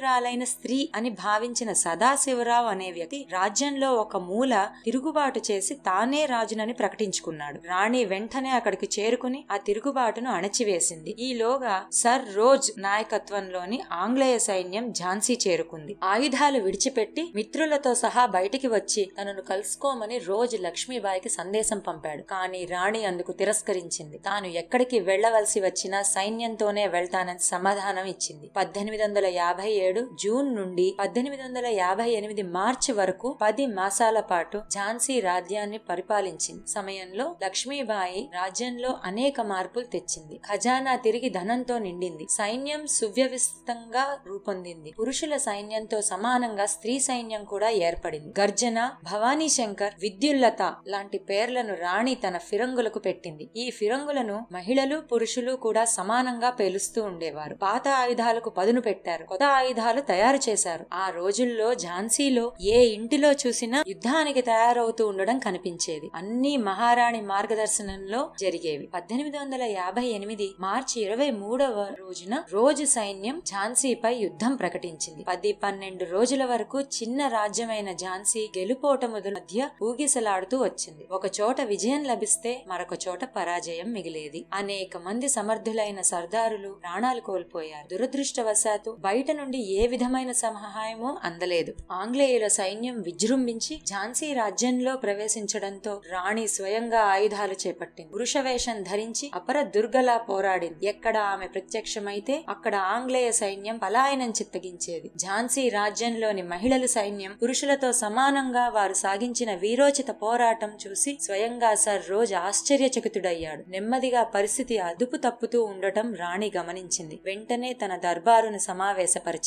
బలహీనురాలైన స్త్రీ అని భావించిన సదాశివరావు అనే వ్యక్తి రాజ్యంలో ఒక మూల తిరుగుబాటు చేసి తానే రాజునని ప్రకటించుకున్నాడు. రాణి వెంటనే అక్కడికి చేరుకుని ఆ తిరుగుబాటును అణచివేసింది. ఈలోగా సర్ రోజ్ నాయకత్వంలోని ఆంగ్లేయ సైన్యం ఝాన్సీ చేరుకుంది. ఆయుధాలు విడిచిపెట్టి మిత్రులతో సహా బయటికి వచ్చి తనను కలుసుకోమని రోజ్ లక్ష్మీబాయికి సందేశం పంపాడు. కానీ రాణి అందుకు తిరస్కరించింది. తాను ఎక్కడికి వెళ్ళవలసి వచ్చినా సైన్యంతోనే వెళ్తానని సమాధానం ఇచ్చింది. పద్దెనిమిది వందల యాభై ఏడు జూన్ నుండి పద్దెనిమిది వందల యాభై ఎనిమిది మార్చి వరకు పది మాసాల పాటు ఝాన్సీ రాజ్యాన్ని పరిపాలించింది సమయంలో లక్ష్మీబాయి రాజ్యంలో అనేక మార్పులు తెచ్చింది. ఖజానా తిరిగి ధనంతో నిండింది. సైన్యం సువ్యవస్థంగా రూపొందింది. పురుషుల సైన్యంతో సమానంగా స్త్రీ సైన్యం కూడా ఏర్పడింది. గర్జన భవానీ శంకర్ విద్యుల్లత లాంటి పేర్లను రాణి తన ఫిరంగులకు పెట్టింది. ఈ ఫిరంగులను మహిళలు పురుషులు కూడా సమానంగా పేలుస్తూ ఉండేవారు. పాత ఆయుధాలకు పదును పెట్టారు. కొత్త ఆయుధాలు తయారు చేశారు. ఆ రోజుల్లో ఝాన్సీలో ఏ ఇంటిలో చూసినా యుద్ధానికి తయారవుతూ ఉండడం కనిపించేది. అన్ని మహారాణి మార్గదర్శనంలో జరిగేవి. పద్దెనిమిది వందల యాభై ఎనిమిది మార్చి ఇరవై మూడవ రోజున రోజు సైన్యం ఝాన్సీపై యుద్ధం ప్రకటించింది. పది పన్నెండు రోజుల వరకు చిన్న రాజ్యమైన ఝాన్సీ గెలుపోటముల మధ్య ఊగిసలాడుతూ వచ్చింది. ఒక చోట విజయం లభిస్తే మరొక చోట పరాజయం మిగిలేది. అనేక మంది సమర్థులైన సర్దారులు ప్రాణాలు కోల్పోయారు. దురదృష్టవశాత్తు బయట నుండి ఏ విధమైన సహాయమూ అందలేదు. ఆంగ్లేయుల సైన్యం విజృంభించి ఝాన్సీ రాజ్యంలో ప్రవేశించడంతో రాణి స్వయంగా ఆయుధాలు చేపట్టింది. పురుష వేషం ధరించి అపర దుర్గలా పోరాడింది. ఎక్కడ ఆమె ప్రత్యక్షమైతే అక్కడ ఆంగ్లేయ సైన్యం పలాయనం చిత్తగించేది. ఝాన్సీ రాజ్యంలోని మహిళల సైన్యం పురుషులతో సమానంగా వారు సాగించిన వీరోచిత పోరాటం చూసి స్వయంగా సర్ రోజ్ ఆశ్చర్యచకితుడయ్యాడు. నెమ్మదిగా పరిస్థితి అదుపు తప్పుతూ ఉండటం రాణి గమనించింది. వెంటనే తన దర్బారును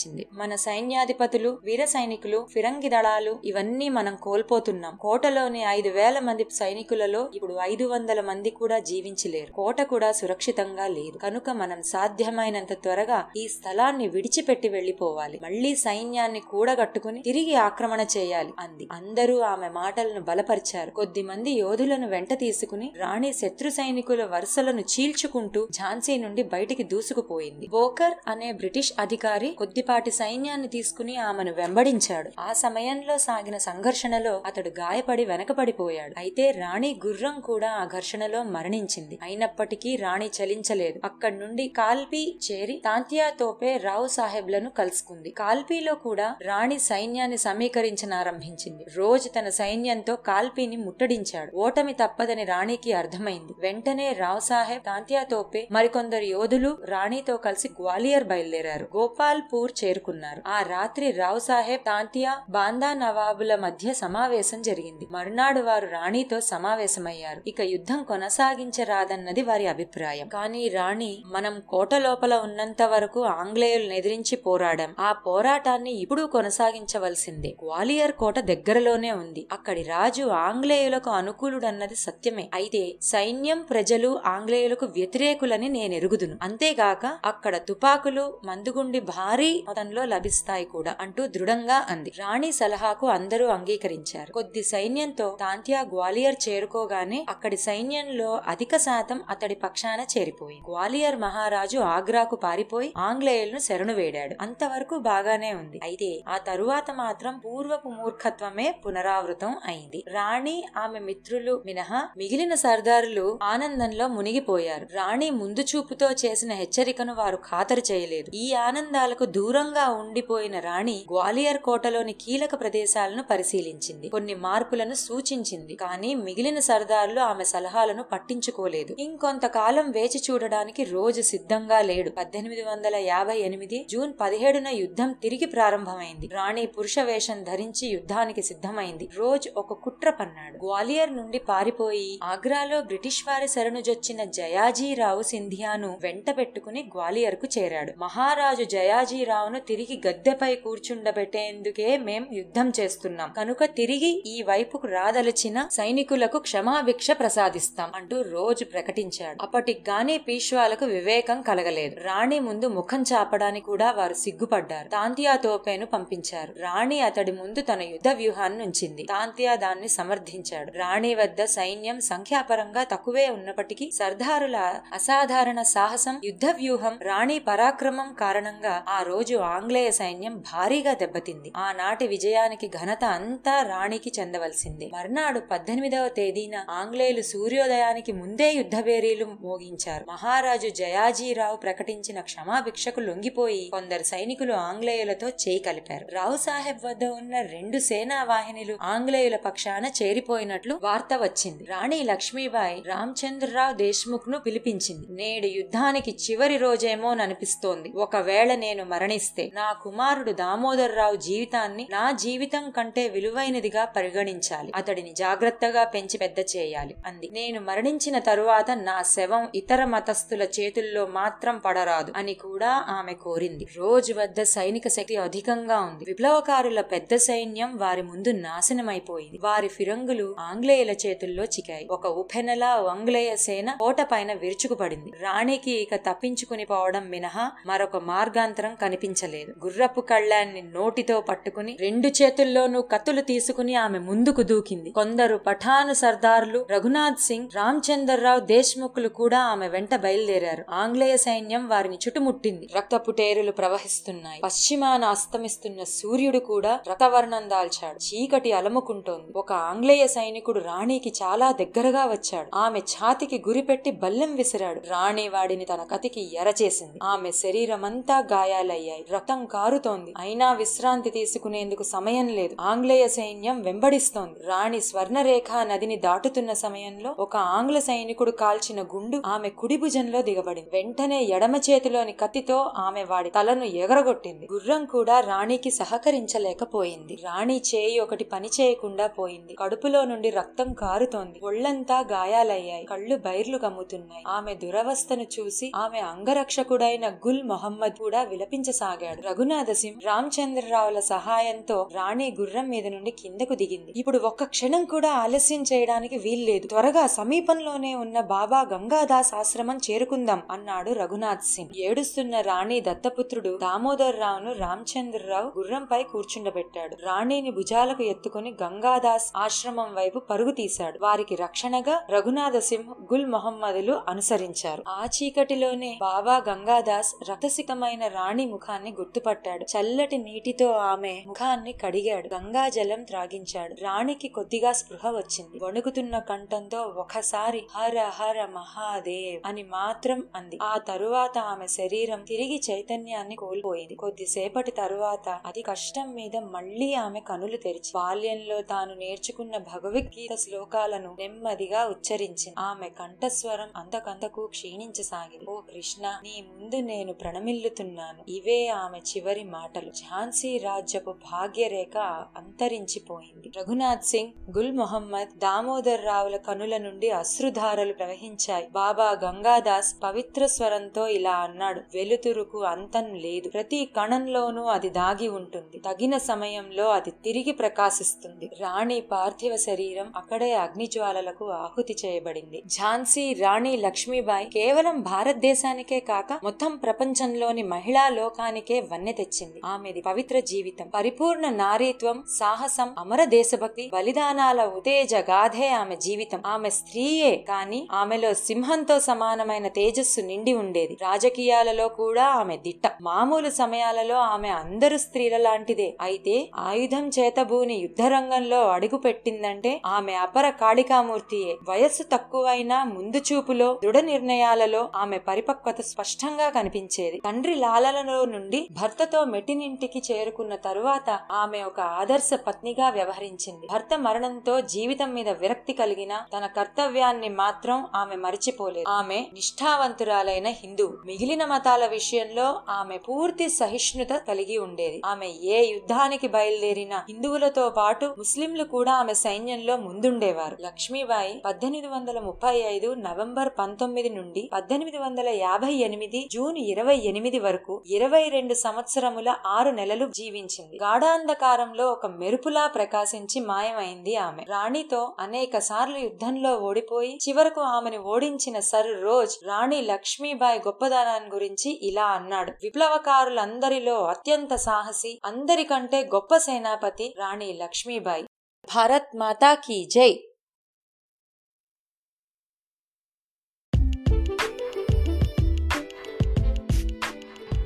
సమావేశపరిచింది మన సైన్యాధిపతులు వీర సైనికులు ఫిరంగి దళాలు ఇవన్నీ మనం కోల్పోతున్నాం. కోటలోని ఐదు వేల మంది సైనికులలో ఇప్పుడు ఐదు వందల మంది కూడా జీవించలేరు. కోట కూడా సురక్షితంగా లేదు. కనుక మనం సాధ్యమైనంత త్వరగా ఈ స్థలాన్ని విడిచిపెట్టి వెళ్ళిపోవాలి మళ్ళీ సైన్యాన్ని కూడగట్టుకుని తిరిగి ఆక్రమణ చేయాలి అంది. అందరూ ఆమె మాటలను బలపరిచారు. కొద్ది మంది యోధులను వెంట తీసుకుని రాణి శత్రు సైనికుల వరుసలను చీల్చుకుంటూ ఝాన్సీ నుండి బయటికి దూసుకుపోయింది. బోకర్ అనే బ్రిటిష్ అధికారి కొద్దిపాటి సైన్యాన్ని తీసుకుని ఆమెను వెంబడించాడు. ఆ సమయంలో సాగిన సంఘర్షణలో అతడు గాయపడి వెనకపడిపోయాడు అయితే రాణి గుర్రం కూడా ఆ ఘర్షణలో మరణించింది. అయినప్పటికీ రాణి చలించలేదు. అక్కడి నుండి కాల్పీ చేరి తాంతియా తోపే రావు సాహెబ్లను కలుసుకుంది. కాల్పీలో కూడా రాణి సైన్యాన్ని సమీకరించనారంభించింది. రోజు తన సైన్యంతో కాల్పీని ముట్టడించాడు. ఓటమి తప్పదని రాణికి అర్థమైంది. వెంటనే రావు సాహెబ్ తాంతియా తోపే మరికొందరు యోధులు రాణితో కలిసి గ్వాలియర్ బయలుదేరారు. గోపాల్పూర్ చేరుకున్నారు. ఆ రాత్రి రావు సాహెబ్ తాంతియా బాందా నవాబుల మధ్య సమావేశం జరిగింది. మరునాడు వారు రాణితో సమావేశమయ్యారు. ఇక యుద్ధం కొనసాగించరాదన్నది వారి అభిప్రాయం. కానీ రాణి మనం కోట లోపల ఉన్నంత వరకు ఆంగ్లేయులను ఎదిరించి పోరాడాం ఆ పోరాటాన్ని ఇప్పుడు కొనసాగించవలసిందే. గ్వాలియర్ కోట దగ్గరలోనే ఉంది. అక్కడి రాజు ఆంగ్లేయులకు అనుకూలుడన్నది సత్యమే. అయితే సైన్యం ప్రజలు ఆంగ్లేయులకు వ్యతిరేకులని నేనెరుగుదును. అంతేగాక అక్కడ తుపాకులు మందుగుండి భారీ మొత్తంలో లభిస్తాయి కూడా అంటూ దృఢంగా అంది. రాణి సలహాకు అందరూ అంగీకరించారు. కొద్ది సైన్యంతో తాంత్యా గ్వాలియర్ చేరుకోగానే అక్కడి సైన్యంలో అధిక శాతం అతడి పక్షాన చేరిపోయింది గ్వాలియర్ మహారాజు ఆగ్రాకు పారిపోయి ఆంగ్లేయులను శరణు వేడాడు. అంతవరకు బాగానే ఉంది. అయితే ఆ తరువాత మాత్రం పూర్వపు మూర్ఖత్వమే పునరావృతం అయింది. రాణి ఆమె మిత్రులు మినహా మిగిలిన సర్దారులు ఆనందంలో మునిగిపోయారు. రాణి ముందు చూపుతో చేసిన హెచ్చరికను వారు ఖాతరు చేయలేదు. ఈ ఆనందాలకు దూరం దూరంగా ఉండిపోయిన రాణి గ్వాలియర్ కోటలోని కీలక ప్రదేశాలను పరిశీలించింది. కొన్ని మార్పులను సూచించింది. కానీ మిగిలిన సర్దార్లు ఆమె సలహాలను పట్టించుకోలేదు. ఇంకొంతకాలం వేచి చూడడానికి రోజు సిద్ధంగా లేడు. పద్దెనిమిది వందల యాభై ఎనిమిది జూన్ పదిహేడున యుద్ధం తిరిగి ప్రారంభమైంది. రాణి పురుష వేషం ధరించి యుద్ధానికి సిద్ధమైంది. రోజ్ ఒక కుట్ర పన్నాడు. గ్వాలియర్ నుండి పారిపోయి ఆగ్రాలో బ్రిటిష్ వారి శరణుజొచ్చిన జయాజీరావు సింధియాను వెంట పెట్టుకుని గ్వాలియర్కు చేరాడు. మహారాజు జయాజీరావును తిరిగి గద్దెపై కూర్చుండబెట్టేందుకే మేం యుద్ధం చేస్తున్నాం. కనుక తిరిగి ఈ వైపుకు రాదలచిన సైనికులకు క్షమాభిక్ష ప్రసాదిస్తాం అంటూ రోజు ప్రకటించాడు. అప్పటికి గానీ పీష్వాలకు వివేకం కలగలేదు. రాణి ముందు ముఖం చాపడానికి కూడా వారు సిగ్గుపడ్డారు. తాంతియా తోపేను పంపించారు. రాణి అతడి ముందు తన యుద్ధ వ్యూహాన్ని ఉంచింది. తాంతియా దాన్ని సమర్థించాడు. రాణి వద్ద సైన్యం సంఖ్యాపరంగా తక్కువే ఉన్నప్పటికీ సర్దారుల అసాధారణ సాహసం యుద్ధ వ్యూహం రాణి పరాక్రమం కారణంగా ఆ రోజు ఆంగ్లేయ సైన్యం భారీగా దెబ్బతింది. ఆనాటి విజయానికి ఘనత అంతా రాణికి చెందవలసిందే. మర్నాడు పద్దెనిమిదవ తేదీన ఆంగ్లేయులు సూర్యోదయానికి ముందే యుద్ధ బేరీలు మోగించారు. మహారాజు జయాజీరావు ప్రకటించిన క్షమాభిక్షకు లొంగిపోయి కొందరు సైనికులు ఆంగ్లేయులతో చేయి కలిపారు రావు సాహెబ్ వద్ద ఉన్న రెండు సేనా వాహినిలు ఆంగ్లేయుల పక్షాన చేరిపోయినట్లు వార్త వచ్చింది. రాణి లక్ష్మీబాయి రామచంద్రరావు దేశ్ముఖ్ను పిలిపించింది. నేడు యుద్ధానికి చివరి రోజేమోననిపిస్తోంది. ఒకవేళ నేను ఇస్తే నా కుమారుడు దామోదర్రావు జీవితాన్ని నా జీవితం కంటే విలువైనదిగా పరిగణించాలి. అతడిని జాగ్రత్తగా పెంచి పెద్ద చేయాలి. అంది. నేను మరణించిన తరువాత నా శవం ఇతర మతస్థుల చేతుల్లో మాత్రం పడరాదు అని కూడా ఆమె కోరింది. రోజు వద్ద సైనిక శక్తి అధికంగా ఉంది. విప్లవకారుల పెద్ద సైన్యం వారి ముందు నాశనమైపోయింది. వారి ఫిరంగులు ఆంగ్లేయుల చేతుల్లో చికాయి. ఒక ఉపెనలా ఆంగ్లేయ సేన కోట పైన విరుచుకుపడింది. రాణికి ఇక తప్పించుకుని పోవడం మినహా మరొక మార్గాంతరం కనిపించలేదు గుర్రపు కళ్ళాన్ని నోటితో పట్టుకుని రెండు చేతుల్లోనూ కత్తులు తీసుకుని ఆమె ముందుకు దూకింది. కొందరు పఠాను సర్దార్లు రఘునాథ్ సింగ్ రామచందర్రావు దేశ్ముఖ్లు కూడా ఆమె వెంట బయలుదేరారు. ఆంగ్లేయ సైన్యం వారిని చుట్టుముట్టింది. రక్తపుటేరులు ప్రవహిస్తున్నాయి. పశ్చిమాన అస్తమిస్తున్న సూర్యుడు కూడా రక్తవర్ణం దాల్చాడు. చీకటి అలముకుంటోంది. ఒక ఆంగ్లేయ సైనికుడు రాణికి చాలా దగ్గరగా వచ్చాడు. ఆమె ఛాతికి గురిపెట్టి బల్లెం విసిరాడు. రాణి వాడిని తన కతికి ఎరచేసింది. ఆమె శరీరమంతా గాయాలయ్యాయి. రక్తం కారుతోంది. అయినా విశ్రాంతి తీసుకునేందుకు సమయం లేదు. ఆంగ్లేయ సైన్యం వెంబడిస్తోంది. రాణి స్వర్ణరేఖ నదిని దాటుతున్న సమయంలో ఒక ఆంగ్ల సైనికుడు కాల్చిన గుండు ఆమె కుడి భుజంలో దిగబడింది. వెంటనే ఎడమ చేతిలోని కత్తితో ఆమె వాడి తలను ఎగరగొట్టింది. గుర్రం కూడా రాణికి సహకరించలేకపోయింది. రాణి చేయి ఒకటి పని చేయకుండా పోయింది. కడుపులో నుండి రక్తం కారుతోంది. ఒళ్ళంతా గాయాలయ్యాయి. కళ్ళు బైర్లు కమ్ముతున్నాయి. ఆమె దురవస్థను చూసి ఆమె అంగరక్షకుడైన గుల్ మొహమ్మద్ కూడా విలపించసాగాడు. రఘునాథ సింగ్ రామచంద్రరావుల సహాయంతో రాణి గుర్రం మీద నుండి కిందకు దిగింది. ఇప్పుడు ఒక్క క్షణం కూడా ఆలస్యం చేయడానికి వీల్లేదు. త్వరగా సమీపంలోనే ఉన్న బాబా గంగాదాస్ ఆశ్రమం చేరుకుందాం అన్నాడు రఘునాథ్ సింగ్ ఏడుస్తున్న రాణి దత్తపుత్రుడు దామోదర్ రావును రామచంద్రరావు గుర్రంపై కూర్చుండబెట్టాడు. రాణిని భుజాలకు ఎత్తుకుని గంగాదాస్ ఆశ్రమం వైపు పరుగు తీశాడు. వారికి రక్షణగా రఘునాథ సింహ్ గుల్ మొహమ్మదులు అనుసరించారు. ఆ చీకటిలోనే బాబా గంగాదాస్ రక్తసికమైన రాణి ముఖాన్ని గుర్తుపట్టాడు. చల్లటి నీటితో ఆమె ముఖాన్ని కడిగాడు. గంగా జలం త్రాగించాడు. రాణికి కొద్దిగా స్పృహ వచ్చింది. వణుకుతున్న కంఠంతో ఒకసారి హర హర మహాదేవ్ అని మాత్రం అంది. ఆ తరువాత ఆమె శరీరం తిరిగి చైతన్యాన్ని కోల్పోయింది. కొద్దిసేపటి తరువాత అది కష్టం మీద మళ్ళీ ఆమె కనులు తెరిచి బాల్యంలో తాను నేర్చుకున్న భగవద్గీత శ్లోకాలను నెమ్మదిగా ఉచ్చరించింది. ఆమె కంఠస్వరం అంతకంతకు క్షీణించసాగింది. ఓ కృష్ణ నీ ముందు నేను ప్రణమిల్లుతున్నాను. ఇవే ఆమె చివరి మాటలు. ఝాన్సీ రాజ్యపు భాగ్యరేఖ అంతరించిపోయింది. రఘునాథ్ సింగ్ గుల్ మొహమ్మద్ దామోదర్ రావుల కనుల నుండి అశ్రుధారలు ప్రవహించాయి. బాబా గంగాదాస్ పవిత్ర స్వరంతో ఇలా అన్నాడు వెలుతురుకు అంతం లేదు. ప్రతి కణంలోనూ అది దాగి ఉంటుంది. తగిన సమయంలో అది తిరిగి ప్రకాశిస్తుంది. రాణి పార్థివ శరీరం అక్కడే అగ్నిజ్వాలలకు ఆహుతి చేయబడింది. ఝాన్సీ రాణి లక్ష్మీబాయి కేవలం భారతదేశానికే కాక మొత్తం ప్రపంచంలోని మహిళా లోకానికి వన్నె తెచ్చింది. ఆమెది పవిత్ర జీవితం పరిపూర్ణ నారీత్వం సాహసం అమర దేశభక్తి బలిదానాల ఉతేజ గాథే ఆమె జీవితం. ఆమె స్త్రీయే కాని ఆమెలో సింహంతో సమానమైన తేజస్సు నిండి ఉండేది. రాజకీయాలలో కూడా ఆమె దిట్ట. మామూలు సమయాలలో ఆమె అందరు స్త్రీల లాంటిదే. అయితే ఆయుధం చేతబూని యుద్ధరంగంలో అడుగు పెట్టిందంటే ఆమె అపర కాళికామూర్తియే. వయస్సు తక్కువైనా ముందు చూపులో దృఢ నిర్ణయాలలో ఆమె పరిపక్వత స్పష్టంగా కనిపించేది. తండ్రి లాలనలో నుండి రెడ్డి భర్తతో మెట్టినింటికి చేరుకున్న తరువాత ఆమె ఒక ఆదర్శ పత్నిగా వ్యవహరించింది. భర్త మరణంతో జీవితం మీద విరక్తి కలిగిన తన కర్తవ్యాన్ని మాత్రం ఆమె మరిచిపోలేదు. ఆమె నిష్ఠావంతురాలైన హిందూ. మిగిలిన మతాల విషయంలో ఆమె పూర్తి సహిష్ణుత కలిగి ఉండేది. ఆమె ఏ యుద్ధానికి బయలుదేరిన హిందువులతో పాటు ముస్లింలు కూడా ఆమె సైన్యంలో ముందుండేవారు. లక్ష్మీబాయి పద్దెనిమిది వందల ముప్పై ఐదు నవంబర్ పంతొమ్మిది నుండి పద్దెనిమిది వందల యాభై ఎనిమిది జూన్ ఇరవై ఎనిమిది వరకు ఇరవై రెండు సంవత్సరముల ఆరు నెలలు జీవించింది. గాఢాంధకారంలో ఒక మెరుపులా ప్రకాశించి మాయమైంది ఆమె. రాణితో అనేక సార్లు యుద్ధంలో ఓడిపోయి చివరకు ఆమెను ఓడించిన సర్ రోజ్ రాణి లక్ష్మీబాయి గొప్పదనాన్ని గురించి ఇలా అన్నాడు. విప్లవకారులందరిలో అత్యంత సాహసి అందరికంటే గొప్ప సేనాపతి రాణి లక్ష్మీబాయి. భారత్ మాతా కీ జై!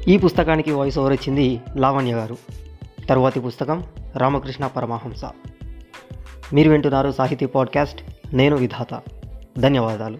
ఈ పుస్తకానికి వాయిస్ ఓవర్ ఇచ్చింది లావణ్య గారు. తరువాతి పుస్తకం రామకృష్ణ పరమహంస. మీరు వింటున్నారు సాహితీ పాడ్కాస్ట్ నేను విధాత. ధన్యవాదాలు.